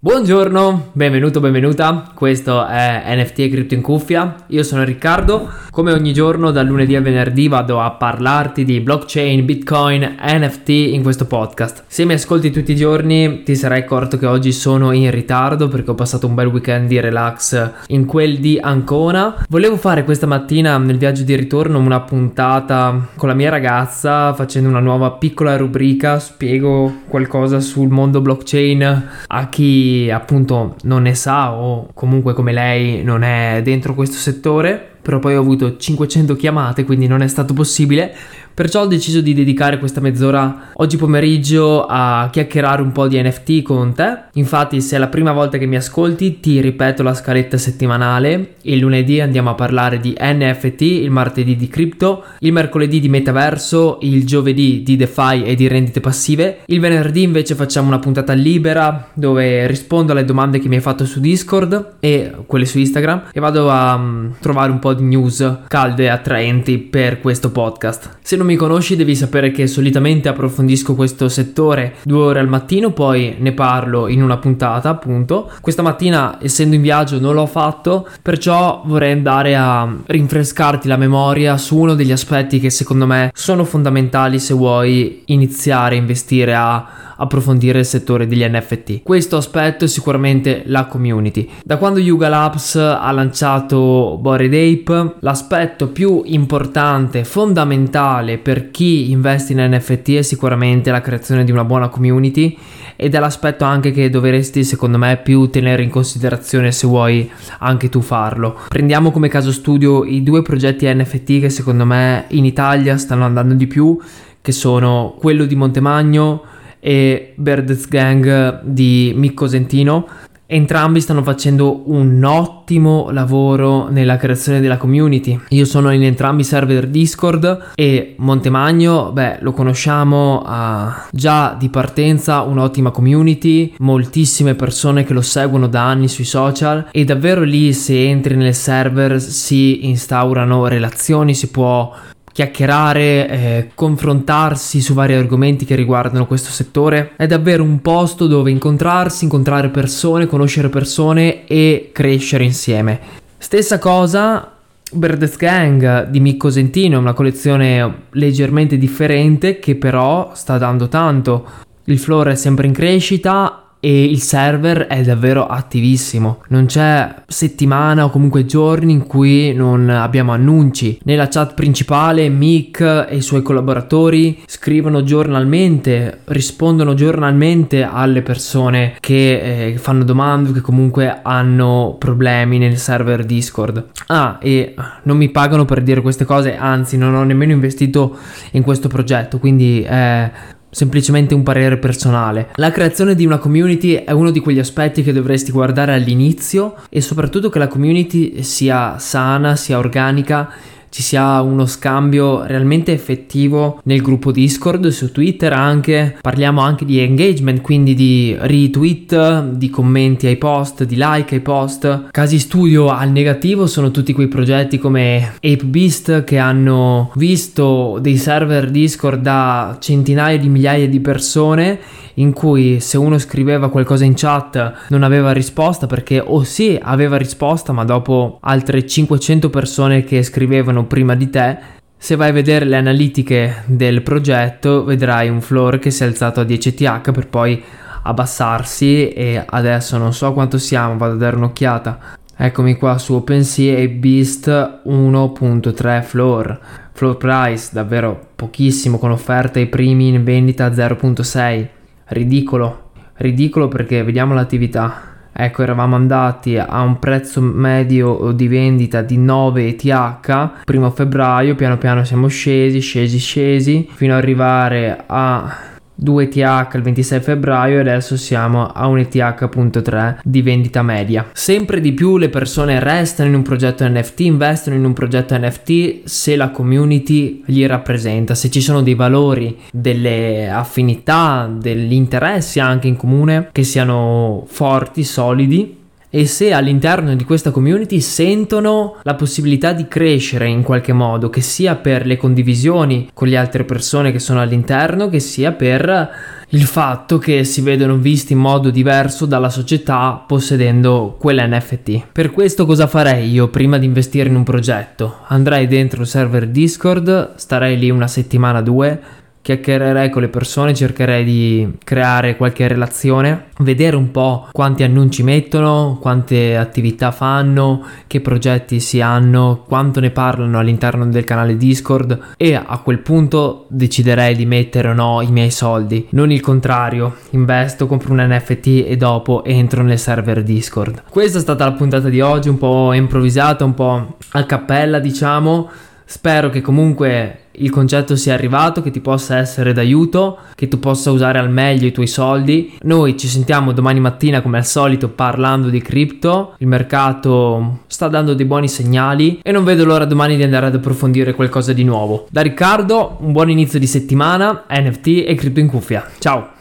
Buongiorno, benvenuto, benvenuta. Questo è NFT e Crypto in cuffia. Io sono Riccardo. Come ogni giorno, dal lunedì al venerdì, vado a parlarti di blockchain, bitcoin, NFT in questo podcast. Se mi ascolti tutti i giorni, ti sarai accorto che oggi sono in ritardo perché ho passato un bel weekend di relax in quel di Ancona. Volevo fare questa mattina nel viaggio di ritorno una puntata con la mia ragazza facendo una nuova piccola rubrica. Spiego qualcosa sul mondo blockchain a chi appunto non ne sa o comunque come lei non è dentro questo settore, però poi ho avuto 500 chiamate, quindi non è stato possibile. Perciò ho deciso di dedicare questa mezz'ora oggi pomeriggio a chiacchierare un po' di NFT con te. Infatti, se è la prima volta che mi ascolti, ti ripeto la scaletta settimanale. Il lunedì andiamo a parlare di NFT, il martedì di cripto, il mercoledì di metaverso, il giovedì di DeFi e di rendite passive. Il venerdì invece facciamo una puntata libera dove rispondo alle domande che mi hai fatto su Discord e quelle su Instagram e vado a um, trovare un po' di news calde e attraenti per questo podcast. Se non mi conosci devi sapere che solitamente approfondisco questo settore due ore al mattino, poi ne parlo in una puntata appunto. Questa mattina essendo in viaggio non l'ho fatto, perciò vorrei andare a rinfrescarti la memoria su uno degli aspetti che secondo me sono fondamentali se vuoi iniziare a investire a approfondire il settore degli NFT. Questo aspetto è sicuramente la community. Da quando Yuga Labs ha lanciato Bored Ape, l'aspetto più importante, fondamentale per chi investe in NFT è sicuramente la creazione di una buona community ed è l'aspetto anche che dovresti secondo me più tenere in considerazione se vuoi anche tu farlo. Prendiamo come caso studio i due progetti NFT che secondo me in Italia stanno andando di più, che sono quello di Montemagno e Bird's Gang di Micco Sentino. Entrambi stanno facendo un ottimo lavoro nella creazione della community. Io sono in entrambi i server Discord e Montemagno, beh, lo conosciamo, ha già di partenza un'ottima community, moltissime persone che lo seguono da anni sui social e davvero lì se entri nel server si instaurano relazioni, si può chiacchierare, eh, confrontarsi su vari argomenti che riguardano questo settore. È davvero un posto dove incontrarsi, incontrare persone, conoscere persone e crescere insieme. Stessa cosa Bird's Gang di Micco Sentino, una collezione leggermente differente che però sta dando tanto. Il floor è sempre in crescita e il server è davvero attivissimo. Non c'è settimana o comunque giorni in cui non abbiamo annunci. Nella chat principale Mick e i suoi collaboratori scrivono giornalmente, rispondono giornalmente alle persone che eh, fanno domande, che comunque hanno problemi nel server Discord. Ah, e non mi pagano per dire queste cose, anzi non ho nemmeno investito in questo progetto, quindi è semplicemente un parere personale. La creazione di una community è uno di quegli aspetti che dovresti guardare all'inizio e soprattutto che la community sia sana, sia organica ci sia uno scambio realmente effettivo nel gruppo Discord, su Twitter anche. Parliamo anche di engagement, quindi di retweet, di commenti ai post, di like ai post. Casi studio al negativo sono tutti quei progetti come ApeBeast che hanno visto dei server Discord da centinaia di migliaia di persone in cui se uno scriveva qualcosa in chat non aveva risposta perché o sì aveva risposta ma dopo altre 500 persone che scrivevano prima di te se vai a vedere le analitiche del progetto vedrai un floor che si è alzato a 10 TH per poi abbassarsi e adesso non so quanto siamo, vado a dare un'occhiata. Eccomi qua su OpenSea e Beast 1.3 floor. Floor price davvero pochissimo con offerta ai primi in vendita a 0.6 ridicolo, ridicolo perché vediamo l'attività. Ecco, eravamo andati a un prezzo medio di vendita di 9 ETH, primo febbraio, piano piano siamo scesi, scesi, scesi, fino ad arrivare a 2 ETH il 26 febbraio e adesso siamo a un ETH.3 di vendita media. Sempre di più le persone restano in un progetto NFT, investono in un progetto NFT se la community gli rappresenta, se ci sono dei valori, delle affinità, degli interessi anche in comune che siano forti, solidi e se all'interno di questa community sentono la possibilità di crescere in qualche modo, che sia per le condivisioni con le altre persone che sono all'interno, che sia per il fatto che si vedono visti in modo diverso dalla società possedendo quell'NFT. Per questo cosa farei io prima di investire in un progetto? Andrei dentro il server Discord, starei lì una settimana, due, chiacchiererei con le persone, cercherei di creare qualche relazione, vedere un po' quanti annunci mettono, quante attività fanno, che progetti si hanno, quanto ne parlano all'interno del canale Discord e a quel punto deciderei di mettere o no i miei soldi, non il contrario, investo, compro un NFT e dopo entro nel server Discord. Questa è stata la puntata di oggi, un po' improvvisata, un po' a cappella diciamo. Spero che comunque il concetto sia arrivato, che ti possa essere d'aiuto, che tu possa usare al meglio i tuoi soldi. Noi ci sentiamo domani mattina come al solito parlando di cripto, il mercato sta dando dei buoni segnali e non vedo l'ora domani di andare ad approfondire qualcosa di nuovo. Da Riccardo, un buon inizio di settimana, NFT e cripto in cuffia. Ciao!